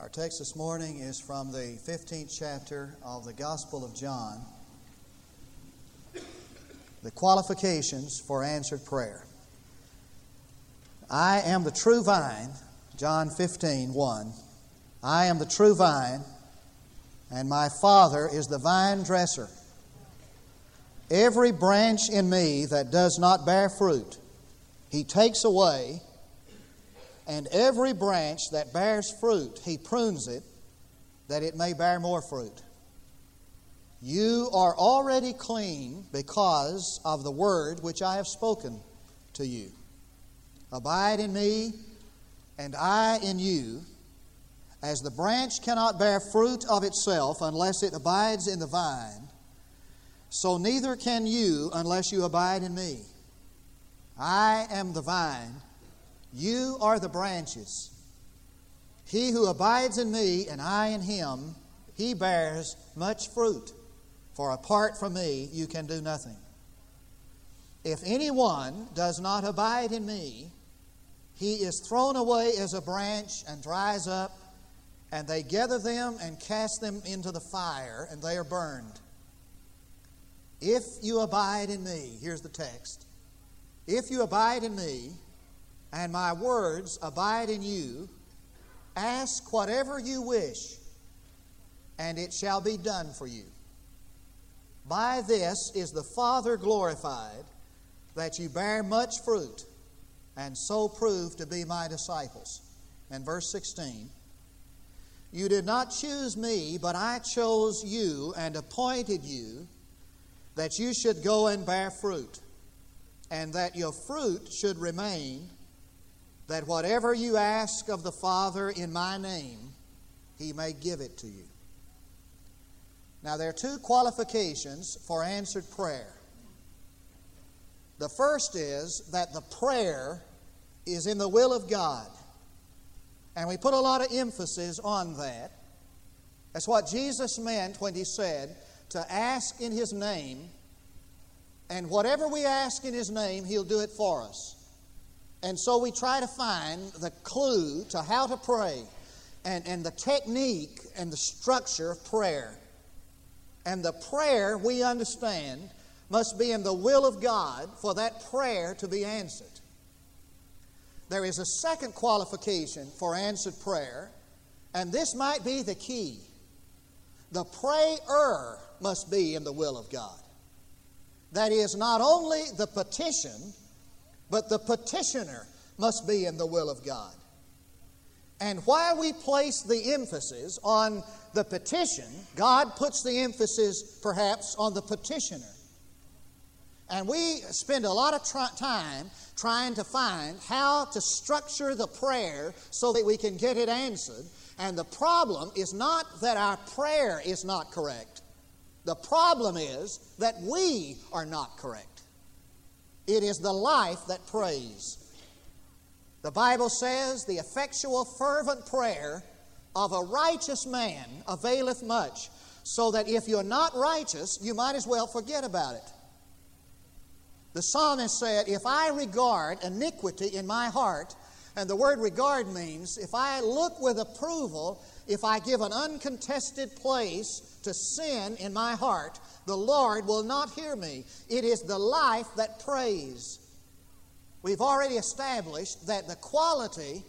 Our text this morning is from the 15th chapter of the Gospel of John. The qualifications for answered prayer. I am the true vine, John 15, 1. I am the true vine, and my Father is the vine dresser. Every branch in me that does not bear fruit, he takes away and every branch that bears fruit, he prunes it that it may bear more fruit. You are already clean because of the word which I have spoken to you. Abide in me, and I in you. As the branch cannot bear fruit of itself unless it abides in the vine, so neither can you unless you abide in me. I am the vine you are the branches. He who abides in me and I in him, he bears much fruit. For apart from me, you can do nothing. If anyone does not abide in me, he is thrown away as a branch and dries up, and they gather them and cast them into the fire, and they are burned. If you abide in me, here's the text. If you abide in me, and my words abide in you, ask whatever you wish, and it shall be done for you. By this is the Father glorified, that you bear much fruit, and so prove to be my disciples. And verse 16 You did not choose me, but I chose you and appointed you that you should go and bear fruit, and that your fruit should remain that whatever you ask of the Father in my name, he may give it to you. Now, there are two qualifications for answered prayer. The first is that the prayer is in the will of God. And we put a lot of emphasis on that. That's what Jesus meant when he said to ask in his name, and whatever we ask in his name, he'll do it for us. And so we try to find the clue to how to pray and, and the technique and the structure of prayer. And the prayer, we understand, must be in the will of God for that prayer to be answered. There is a second qualification for answered prayer, and this might be the key. The prayer must be in the will of God. That is, not only the petition, but the petitioner must be in the will of God. And while we place the emphasis on the petition, God puts the emphasis perhaps on the petitioner. And we spend a lot of time trying to find how to structure the prayer so that we can get it answered. And the problem is not that our prayer is not correct, the problem is that we are not correct. It is the life that prays. The Bible says, the effectual, fervent prayer of a righteous man availeth much, so that if you're not righteous, you might as well forget about it. The psalmist said, If I regard iniquity in my heart, and the word regard means if I look with approval, if I give an uncontested place to sin in my heart, the Lord will not hear me. It is the life that prays. We've already established that the quality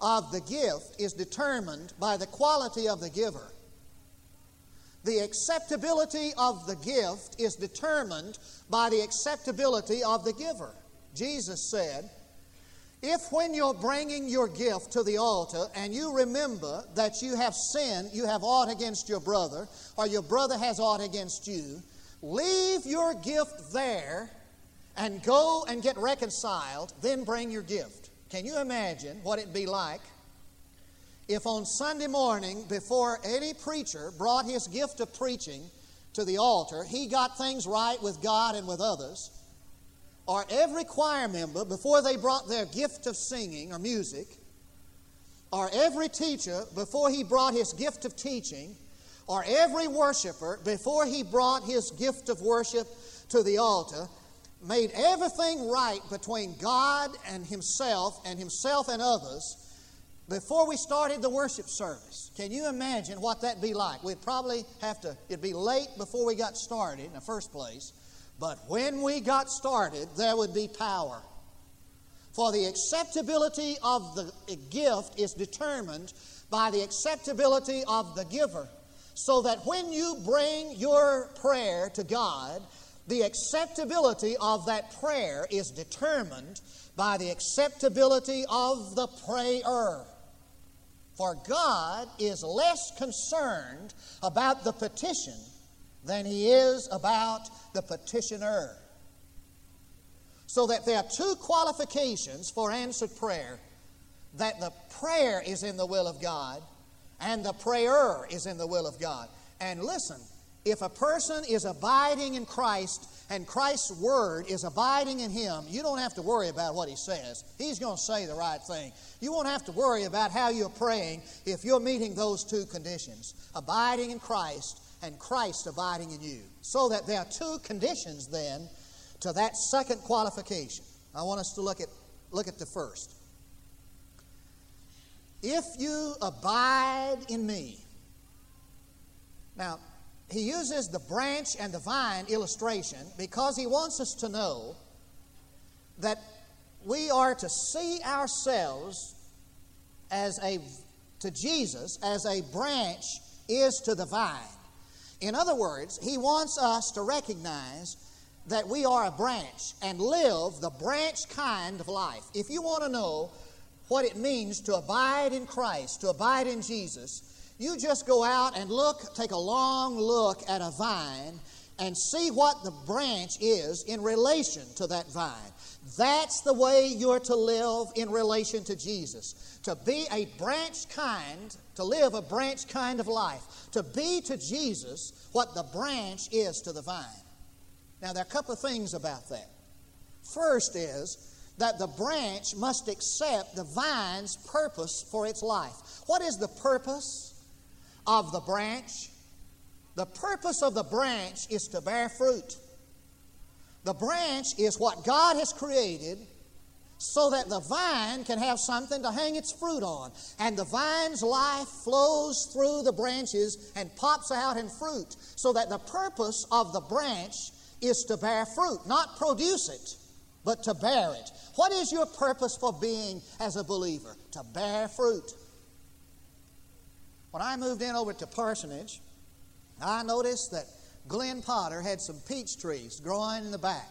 of the gift is determined by the quality of the giver. The acceptability of the gift is determined by the acceptability of the giver. Jesus said, if when you're bringing your gift to the altar and you remember that you have sinned, you have aught against your brother, or your brother has aught against you, leave your gift there and go and get reconciled, then bring your gift. Can you imagine what it'd be like if on Sunday morning, before any preacher brought his gift of preaching to the altar, he got things right with God and with others? Or every choir member, before they brought their gift of singing or music, or every teacher, before he brought his gift of teaching, or every worshiper, before he brought his gift of worship to the altar, made everything right between God and himself and himself and others, before we started the worship service. Can you imagine what that'd be like? We'd probably have to, it'd be late before we got started in the first place, but when we got started, there would be power. For the acceptability of the gift is determined by the acceptability of the giver. So that when you bring your prayer to God, the acceptability of that prayer is determined by the acceptability of the prayer. For God is less concerned about the petition than He is about the petitioner. So that there are two qualifications for answered prayer that the prayer is in the will of God and the prayer is in the will of God. And listen, if a person is abiding in Christ and Christ's word is abiding in him, you don't have to worry about what he says. He's going to say the right thing. You won't have to worry about how you're praying if you're meeting those two conditions abiding in Christ and Christ abiding in you. So that there are two conditions then to that second qualification. I want us to look at, look at the first. If you abide in me, now, he uses the branch and the vine illustration because he wants us to know that we are to see ourselves as a to Jesus as a branch is to the vine. In other words, he wants us to recognize that we are a branch and live the branch kind of life. If you want to know what it means to abide in Christ, to abide in Jesus, you just go out and look, take a long look at a vine and see what the branch is in relation to that vine. That's the way you're to live in relation to Jesus. To be a branch kind, to live a branch kind of life. To be to Jesus what the branch is to the vine. Now, there are a couple of things about that. First is that the branch must accept the vine's purpose for its life. What is the purpose? of the branch. The purpose of the branch is to bear fruit. The branch is what God has created so that the vine can have something to hang its fruit on. And the vine's life flows through the branches and pops out in fruit. So that the purpose of the branch is to bear fruit, not produce it, but to bear it. What is your purpose for being as a believer? To bear fruit. When I moved in over to Parsonage, I noticed that Glenn Potter had some peach trees growing in the back.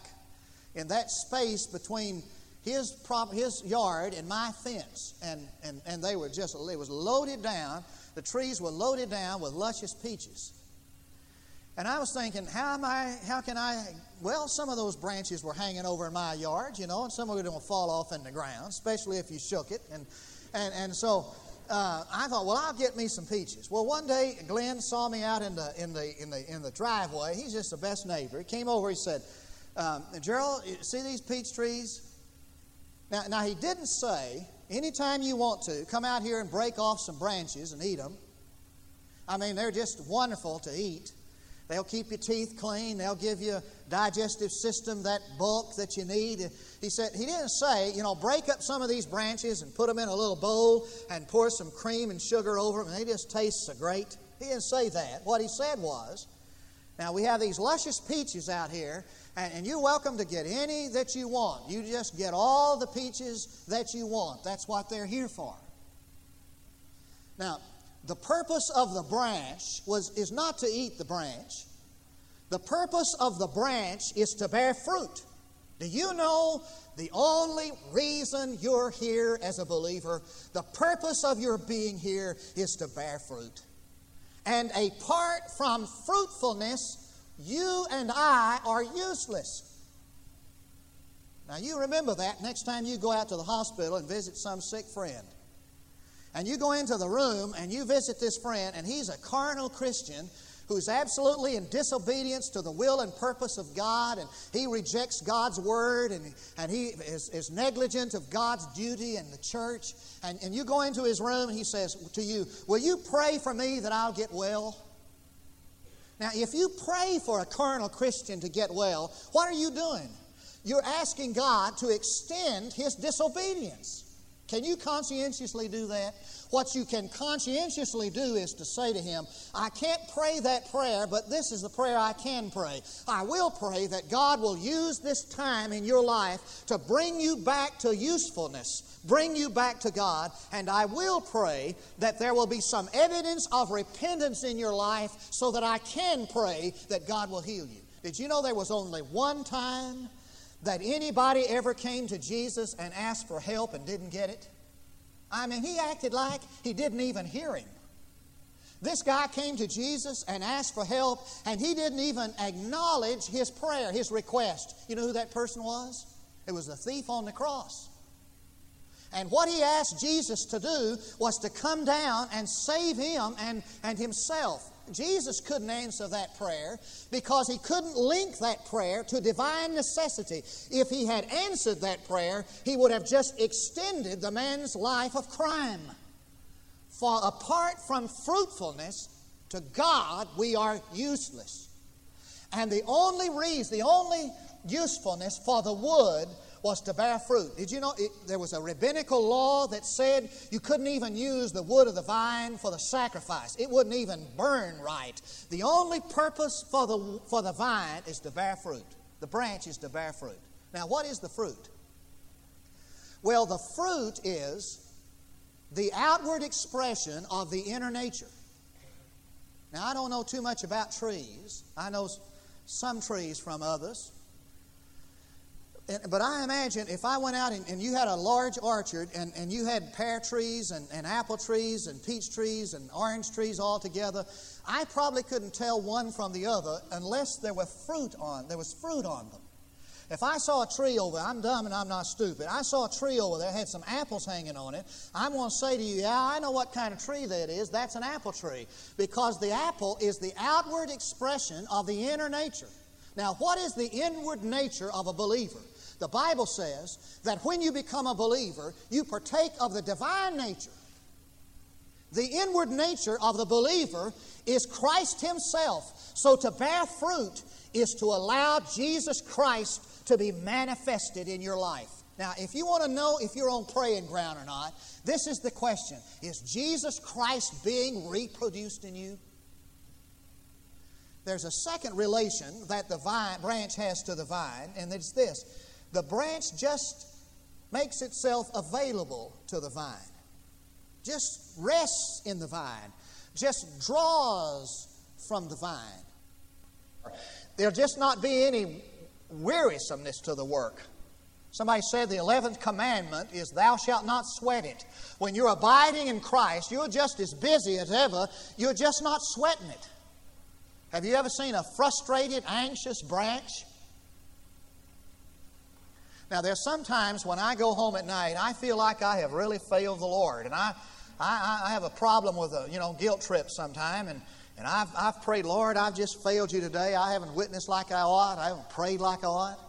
In that space between his, prop, his yard and my fence. And, and, and they were just, it was loaded down. The trees were loaded down with luscious peaches. And I was thinking, how am I, how can I, well, some of those branches were hanging over in my yard, you know, and some of it will fall off in the ground, especially if you shook it. And, and, and so uh, I thought, well, I'll get me some peaches. Well, one day Glenn saw me out in the in the in the in the driveway. He's just the best neighbor. He came over. He said, um, "Gerald, see these peach trees?" Now, now he didn't say, "Anytime you want to, come out here and break off some branches and eat them." I mean, they're just wonderful to eat. They'll keep your teeth clean. They'll give you digestive system, that bulk that you need. He said, he didn't say, you know, break up some of these branches and put them in a little bowl and pour some cream and sugar over them and they just taste so great. He didn't say that. What he said was, now we have these luscious peaches out here and, and you're welcome to get any that you want. You just get all the peaches that you want. That's what they're here for. Now, the purpose of the branch was, is not to eat the branch. The purpose of the branch is to bear fruit. Do you know the only reason you're here as a believer, the purpose of your being here is to bear fruit? And apart from fruitfulness, you and I are useless. Now, you remember that next time you go out to the hospital and visit some sick friend and you go into the room and you visit this friend, and he's a carnal Christian who's absolutely in disobedience to the will and purpose of God, and he rejects God's word, and, and he is, is negligent of God's duty in the church. And, and you go into his room, and he says to you, Will you pray for me that I'll get well? Now, if you pray for a carnal Christian to get well, what are you doing? You're asking God to extend his disobedience. Can you conscientiously do that? What you can conscientiously do is to say to Him, I can't pray that prayer, but this is the prayer I can pray. I will pray that God will use this time in your life to bring you back to usefulness, bring you back to God, and I will pray that there will be some evidence of repentance in your life so that I can pray that God will heal you. Did you know there was only one time that anybody ever came to Jesus and asked for help and didn't get it? I mean, he acted like he didn't even hear him. This guy came to Jesus and asked for help, and he didn't even acknowledge his prayer, his request. You know who that person was? It was the thief on the cross. And what he asked Jesus to do was to come down and save him and, and himself. Jesus couldn't answer that prayer because he couldn't link that prayer to divine necessity. If he had answered that prayer, he would have just extended the man's life of crime. For apart from fruitfulness, to God we are useless. And the only reason, the only usefulness for the wood was to bear fruit. Did you know it, there was a rabbinical law that said you couldn't even use the wood of the vine for the sacrifice? It wouldn't even burn right. The only purpose for the, for the vine is to bear fruit, the branch is to bear fruit. Now, what is the fruit? Well, the fruit is the outward expression of the inner nature. Now, I don't know too much about trees. I know some trees from others but I imagine if I went out and, and, you had a large orchard and, and you had pear trees and, and apple trees and peach trees and orange trees all together, I probably couldn't tell one from the other unless there were fruit on there was fruit on them. If I saw a tree over there, I'm dumb and I'm not stupid. I saw a tree over there, had some apples hanging on it. I'm going to say to you, yeah, I know what kind of tree that is. That's an apple tree. Because the apple is the outward expression of the inner nature. Now, what is the inward nature of a believer? The Bible says that when you become a believer, you partake of the divine nature. The inward nature of the believer is Christ Himself. So to bear fruit is to allow Jesus Christ to be manifested in your life. Now, if you want to know if you're on praying ground or not, this is the question Is Jesus Christ being reproduced in you? There's a second relation that the vine, branch has to the vine, and it's this the branch just makes itself available to the vine, just rests in the vine, just draws from the vine. There'll just not be any wearisomeness to the work. Somebody said the 11th commandment is, Thou shalt not sweat it. When you're abiding in Christ, you're just as busy as ever, you're just not sweating it. Have you ever seen a frustrated, anxious branch? Now, there's sometimes when I go home at night, I feel like I have really failed the Lord. And I, I, I have a problem with a, you know, guilt trip sometime. And, and I've, I've prayed, Lord, I've just failed you today. I haven't witnessed like I ought. I haven't prayed like I ought.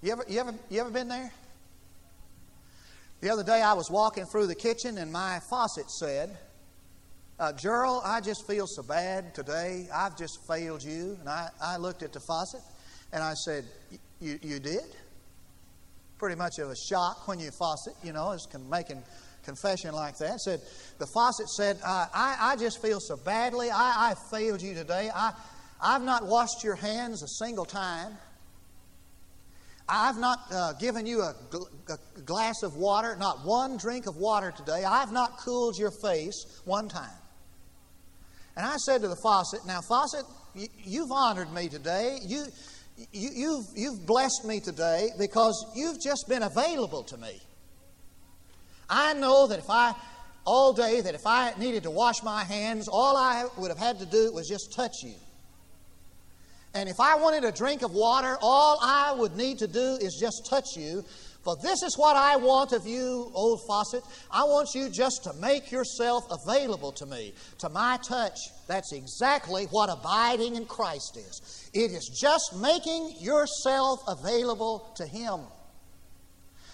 You ever, you ever, you ever been there? The other day I was walking through the kitchen and my faucet said, uh, Gerald, I just feel so bad today. I've just failed you. And I, I looked at the faucet and I said, You, you did? Pretty much of a shock when you faucet, you know, is making confession like that. Said the faucet said, uh, I, I just feel so badly. I, I failed you today. I, I've not washed your hands a single time. I've not uh, given you a, gl- a glass of water, not one drink of water today. I've not cooled your face one time. And I said to the faucet, Now, faucet, you, have honored me today. You, you, you've, you've blessed me today because you've just been available to me. I know that if I, all day, that if I needed to wash my hands, all I would have had to do was just touch you. And if I wanted a drink of water, all I would need to do is just touch you for this is what I want of you, old faucet. I want you just to make yourself available to me, to my touch. That's exactly what abiding in Christ is. It is just making yourself available to Him.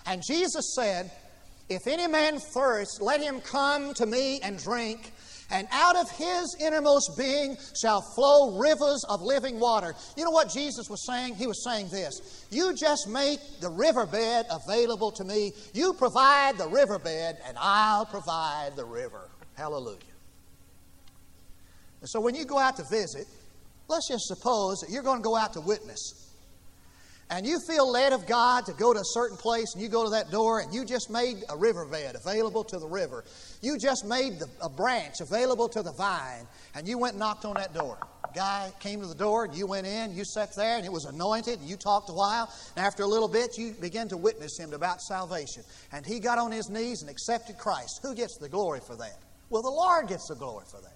And Jesus said, If any man thirst, let him come to me and drink. And out of his innermost being shall flow rivers of living water. You know what Jesus was saying? He was saying this You just make the riverbed available to me. You provide the riverbed, and I'll provide the river. Hallelujah. And so when you go out to visit, let's just suppose that you're going to go out to witness and you feel led of God to go to a certain place, and you go to that door, and you just made a riverbed available to the river. You just made the, a branch available to the vine, and you went and knocked on that door. Guy came to the door, and you went in, you sat there, and it was anointed, and you talked a while. And after a little bit, you began to witness him about salvation. And he got on his knees and accepted Christ. Who gets the glory for that? Well, the Lord gets the glory for that.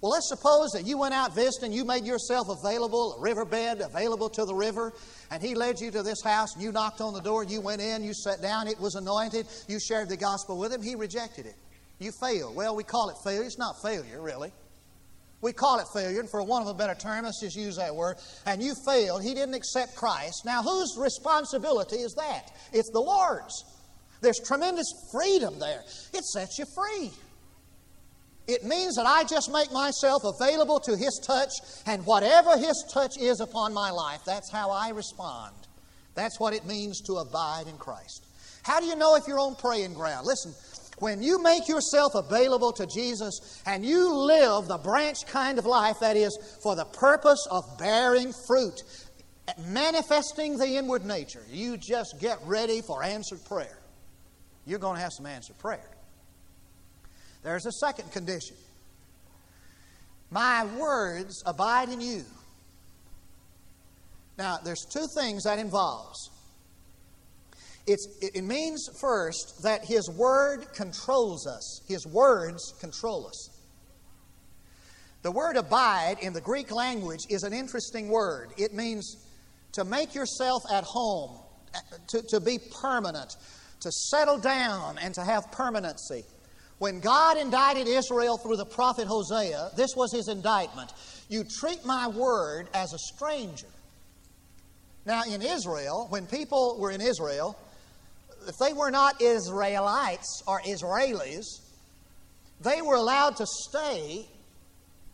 Well, let's suppose that you went out visiting, you made yourself available, a riverbed available to the river, and he led you to this house, and you knocked on the door, you went in, you sat down, it was anointed, you shared the gospel with him, he rejected it. You failed. Well, we call it failure. It's not failure, really. We call it failure, and for want of a better term, let's just use that word. And you failed. He didn't accept Christ. Now, whose responsibility is that? It's the Lord's. There's tremendous freedom there. It sets you free. It means that I just make myself available to His touch, and whatever His touch is upon my life, that's how I respond. That's what it means to abide in Christ. How do you know if you're on praying ground? Listen, when you make yourself available to Jesus and you live the branch kind of life that is for the purpose of bearing fruit, manifesting the inward nature, you just get ready for answered prayer. You're going to have some answered prayer. There's a second condition. My words abide in you. Now, there's two things that involves. It's, it means first that His Word controls us. His words control us. The word abide in the Greek language is an interesting word. It means to make yourself at home, to, to be permanent, to settle down, and to have permanency. When God indicted Israel through the prophet Hosea, this was his indictment. You treat my word as a stranger. Now, in Israel, when people were in Israel, if they were not Israelites or Israelis, they were allowed to stay.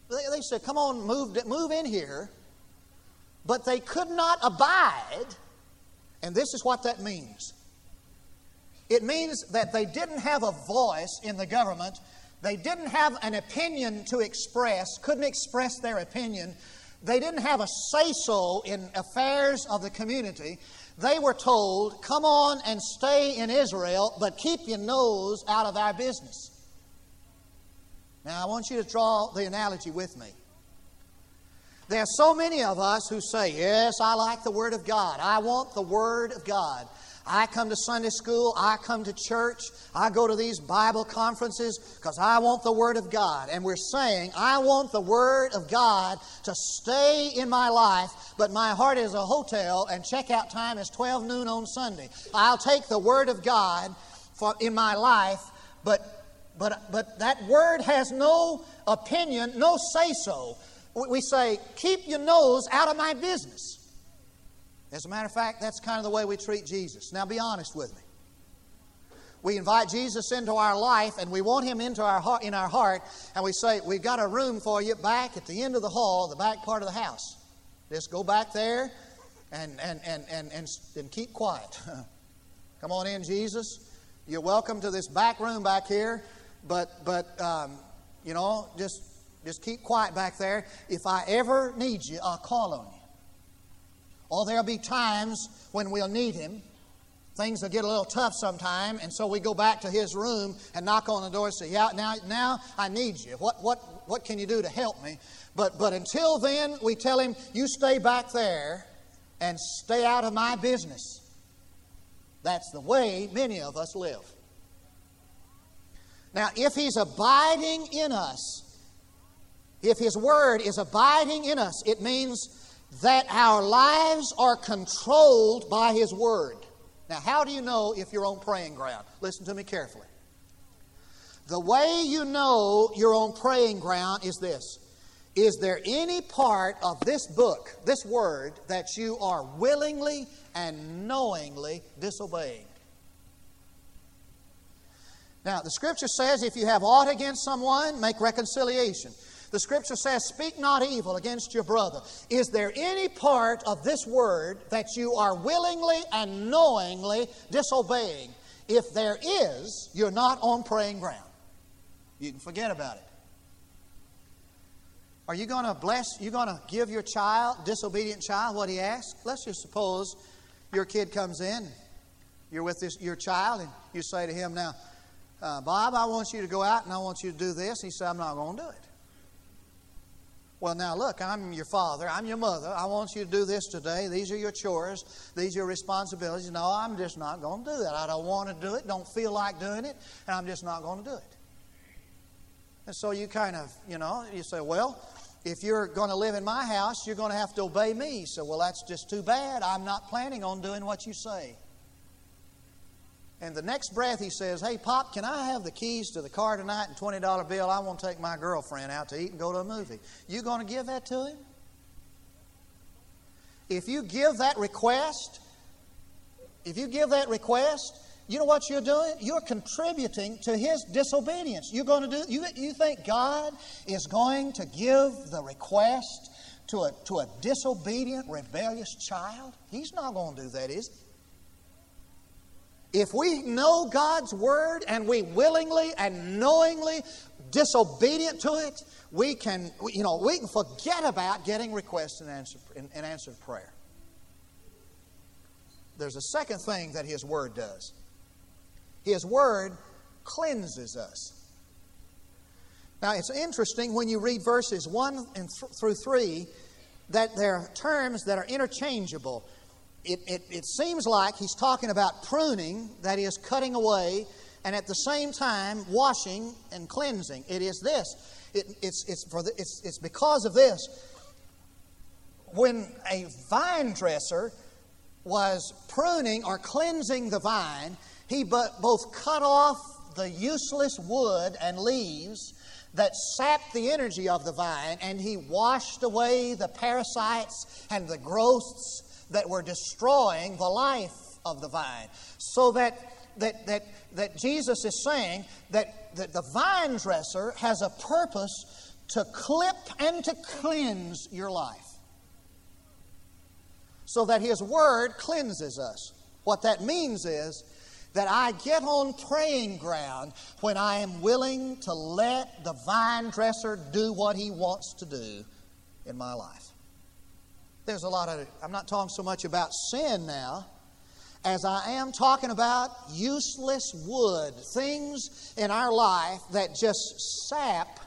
They, they said, Come on, move, move in here. But they could not abide. And this is what that means it means that they didn't have a voice in the government. They didn't have an opinion to express, couldn't express their opinion. They didn't have a say so in affairs of the community. They were told, come on and stay in Israel, but keep your nose out of our business. Now, I want you to draw the analogy with me. There are so many of us who say, Yes, I like the Word of God. I want the Word of God. I come to Sunday school, I come to church, I go to these Bible conferences because I want the Word of God. And we're saying, I want the Word of God to stay in my life, but my heart is a hotel and checkout time is 12 noon on Sunday. I'll take the Word of God for, in my life, but, but, but that Word has no opinion, no say so. We say, keep your nose out of my business. As a matter of fact, that's kind of the way we treat Jesus. Now, be honest with me. We invite Jesus into our life and we want him into our heart, in our heart, and we say, We've got a room for you back at the end of the hall, the back part of the house. Just go back there and, and, and, and, and, and keep quiet. Come on in, Jesus. You're welcome to this back room back here, but, but um, you know, just, just keep quiet back there. If I ever need you, I'll call on you. Or there'll be times when we'll need Him. Things will get a little tough sometime, and so we go back to His room and knock on the door and say, Yeah, now, now I need you. What, what, what can you do to help me? But, but until then, we tell Him, You stay back there and stay out of my business. That's the way many of us live. Now, if He's abiding in us, if His Word is abiding in us, it means that our lives are controlled by His Word. Now, how do you know if you're on praying ground? Listen to me carefully. The way you know you're on praying ground is this Is there any part of this book, this Word, that you are willingly and knowingly disobeying? Now, the scripture says if you have aught against someone, make reconciliation. The scripture says, Speak not evil against your brother. Is there any part of this word that you are willingly and knowingly disobeying? If there is, you're not on praying ground. You can forget about it. Are you going to bless, You're going to give your child, disobedient child, what he asks? Let's just suppose your kid comes in, you're with this, your child, and you say to him, Now, uh, Bob, I want you to go out and I want you to do this. He said, I'm not going to do it. Well, now look, I'm your father, I'm your mother. I want you to do this today. These are your chores, these are your responsibilities. No, I'm just not going to do that. I don't want to do it, don't feel like doing it, and I'm just not going to do it. And so you kind of, you know, you say, well, if you're going to live in my house, you're going to have to obey me. So, well, that's just too bad. I'm not planning on doing what you say. And the next breath he says, Hey, Pop, can I have the keys to the car tonight and $20 bill? I want to take my girlfriend out to eat and go to a movie. You going to give that to him? If you give that request, if you give that request, you know what you're doing? You're contributing to his disobedience. You're going to do you, you think God is going to give the request to a, to a disobedient, rebellious child? He's not going to do that, is he? If we know God's Word and we willingly and knowingly disobedient to it, we can, you know, we can forget about getting requests and answer, and, and answered prayer. There's a second thing that His Word does. His Word cleanses us. Now, it's interesting when you read verses 1 and th- through 3 that there are terms that are interchangeable it, it, it seems like he's talking about pruning, that is, cutting away, and at the same time, washing and cleansing. It is this. It, it's, it's, for the, it's, it's because of this. When a vine dresser was pruning or cleansing the vine, he but both cut off the useless wood and leaves that sapped the energy of the vine, and he washed away the parasites and the growths that were destroying the life of the vine. So that, that, that, that Jesus is saying that, that the vine dresser has a purpose to clip and to cleanse your life. So that His Word cleanses us. What that means is that I get on praying ground when I am willing to let the vine dresser do what he wants to do in my life. There's a lot of, I'm not talking so much about sin now as I am talking about useless wood, things in our life that just sap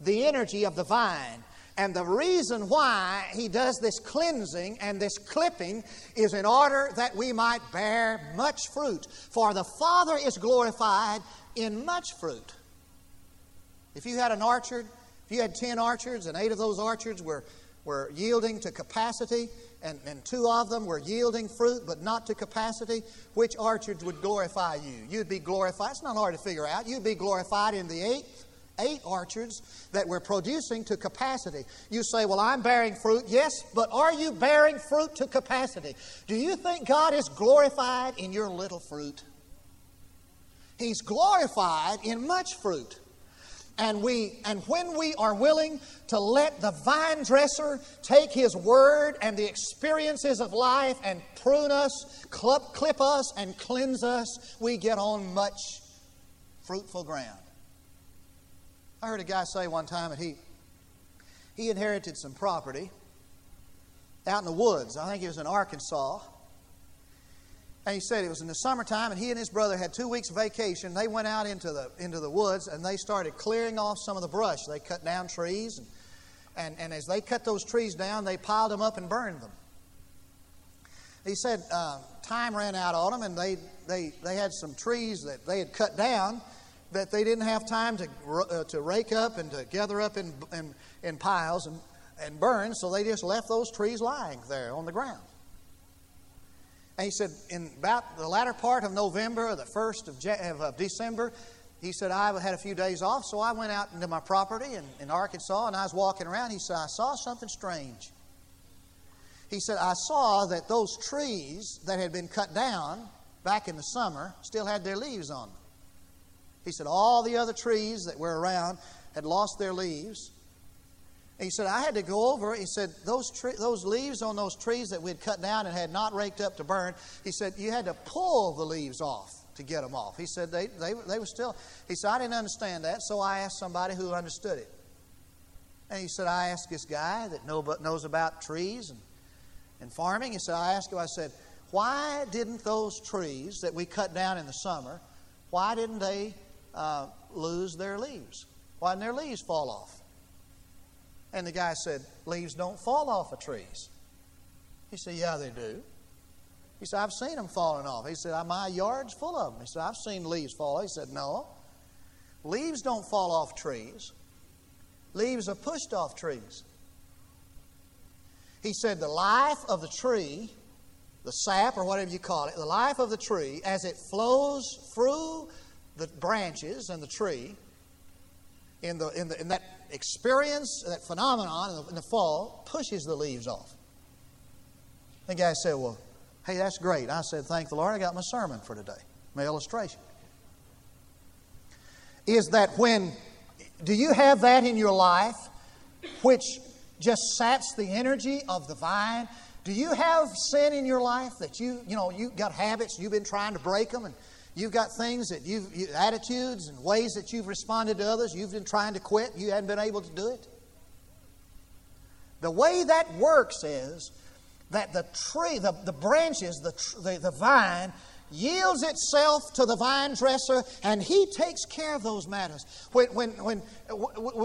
the energy of the vine. And the reason why he does this cleansing and this clipping is in order that we might bear much fruit. For the Father is glorified in much fruit. If you had an orchard, if you had 10 orchards and eight of those orchards were were yielding to capacity, and, and two of them were yielding fruit but not to capacity, which orchards would glorify you? You'd be glorified. It's not hard to figure out. You'd be glorified in the eight, eight orchards that were producing to capacity. You say, Well, I'm bearing fruit. Yes, but are you bearing fruit to capacity? Do you think God is glorified in your little fruit? He's glorified in much fruit. And, we, and when we are willing to let the vine dresser take his word and the experiences of life and prune us, clip, clip us, and cleanse us, we get on much fruitful ground. I heard a guy say one time that he, he inherited some property out in the woods. I think he was in Arkansas. And he said it was in the summertime, and he and his brother had two weeks vacation. They went out into the, into the woods and they started clearing off some of the brush. They cut down trees, and, and, and as they cut those trees down, they piled them up and burned them. He said uh, time ran out on them, and they, they, they had some trees that they had cut down that they didn't have time to, uh, to rake up and to gather up in, in, in piles and, and burn, so they just left those trees lying there on the ground. And he said, in about the latter part of November or the first of, of December, he said, I had a few days off, so I went out into my property in, in Arkansas and I was walking around. He said, I saw something strange. He said, I saw that those trees that had been cut down back in the summer still had their leaves on them. He said, All the other trees that were around had lost their leaves. He said, I had to go over. He said, those, tre- those leaves on those trees that we had cut down and had not raked up to burn, he said, you had to pull the leaves off to get them off. He said, they, they, they were still. He said, I didn't understand that, so I asked somebody who understood it. And he said, I asked this guy that know, knows about trees and, and farming. He said, I asked him, I said, why didn't those trees that we cut down in the summer, why didn't they uh, lose their leaves? Why didn't their leaves fall off? And the guy said, Leaves don't fall off of trees. He said, Yeah, they do. He said, I've seen them falling off. He said, My yard's full of them. He said, I've seen leaves fall. He said, No. Leaves don't fall off trees, leaves are pushed off trees. He said, The life of the tree, the sap or whatever you call it, the life of the tree, as it flows through the branches and the tree, in, the, in, the, in that experience, that phenomenon in the, fall, pushes the leaves off. The guy said, Well, hey, that's great. I said, Thank the Lord, I got my sermon for today, my illustration. Is that when, do you have that in your life which just saps the energy of the vine? Do you have sin in your life that you, you know, you got habits, you've been trying to break them, and You've got things that you've, you, attitudes and ways that you've responded to others. You've been trying to quit. You haven't been able to do it. The way that works is that the tree, the, the branches, the, the, the vine yields itself to the vine dresser, and he takes care of those matters. When, when, when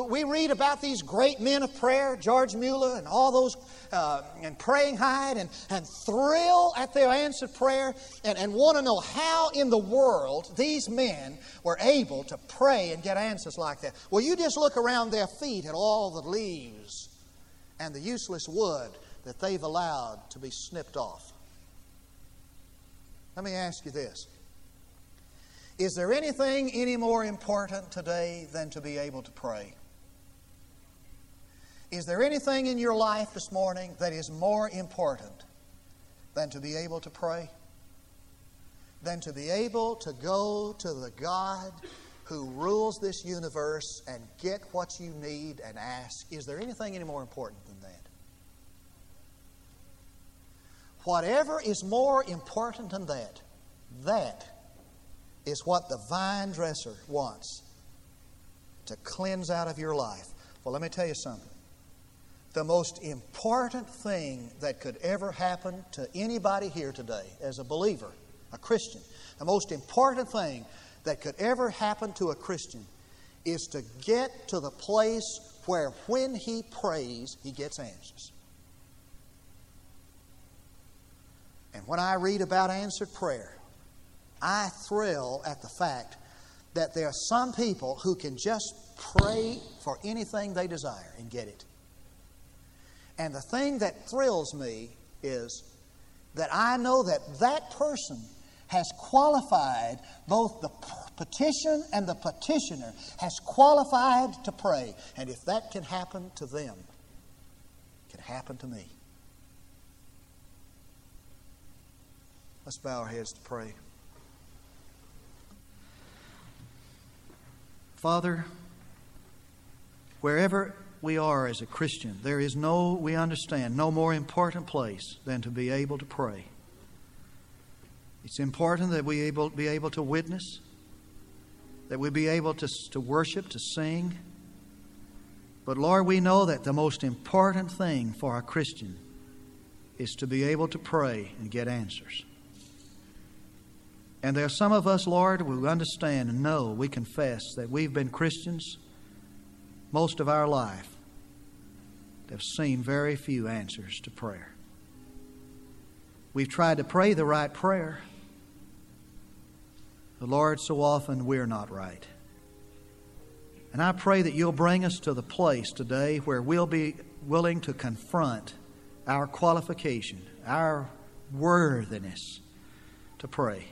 we read about these great men of prayer, George Mueller and all those, uh, and Praying Hyde, and, and thrill at their answered prayer, and, and want to know how in the world these men were able to pray and get answers like that. Well, you just look around their feet at all the leaves and the useless wood that they've allowed to be snipped off. Let me ask you this Is there anything any more important today than to be able to pray? Is there anything in your life this morning that is more important than to be able to pray? Than to be able to go to the God who rules this universe and get what you need and ask? Is there anything any more important than that? Whatever is more important than that, that is what the vine dresser wants to cleanse out of your life. Well, let me tell you something. The most important thing that could ever happen to anybody here today as a believer, a Christian, the most important thing that could ever happen to a Christian is to get to the place where when he prays, he gets answers. And when I read about answered prayer, I thrill at the fact that there are some people who can just pray for anything they desire and get it. And the thing that thrills me is that I know that that person has qualified both the petition and the petitioner has qualified to pray. And if that can happen to them, it can happen to me. Let's bow our heads to pray. Father, wherever we are as a Christian, there is no, we understand, no more important place than to be able to pray. It's important that we able, be able to witness, that we be able to, to worship, to sing. But Lord, we know that the most important thing for a Christian is to be able to pray and get answers. And there are some of us, Lord, who understand and know, we confess that we've been Christians most of our life that have seen very few answers to prayer. We've tried to pray the right prayer, but Lord, so often we're not right. And I pray that you'll bring us to the place today where we'll be willing to confront our qualification, our worthiness to pray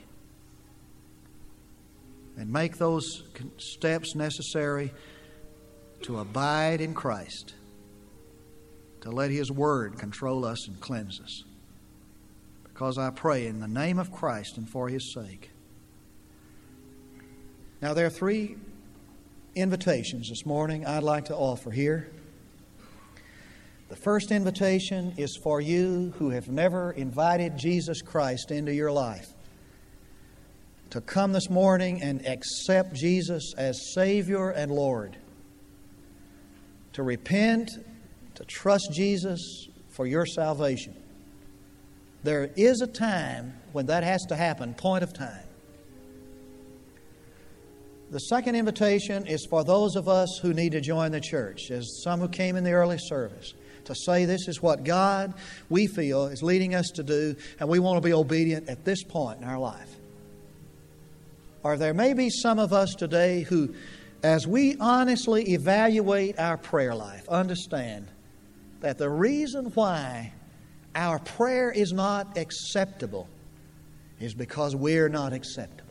and make those steps necessary to abide in Christ, to let His Word control us and cleanse us. Because I pray in the name of Christ and for His sake. Now, there are three invitations this morning I'd like to offer here. The first invitation is for you who have never invited Jesus Christ into your life to come this morning and accept Jesus as Savior and Lord, to repent, to trust Jesus for your salvation. There is a time when that has to happen, point of time. The second invitation is for those of us who need to join the church, as some who came in the early service, to say this is what God, we feel, is leading us to do, and we want to be obedient at this point in our life. Or there may be some of us today who, as we honestly evaluate our prayer life, understand that the reason why our prayer is not acceptable is because we're not acceptable.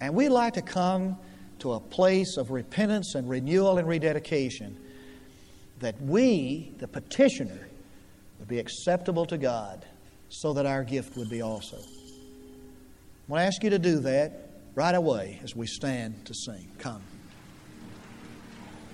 And we'd like to come to a place of repentance and renewal and rededication that we, the petitioner, would be acceptable to God so that our gift would be also. I want to ask you to do that right away as we stand to sing. Come.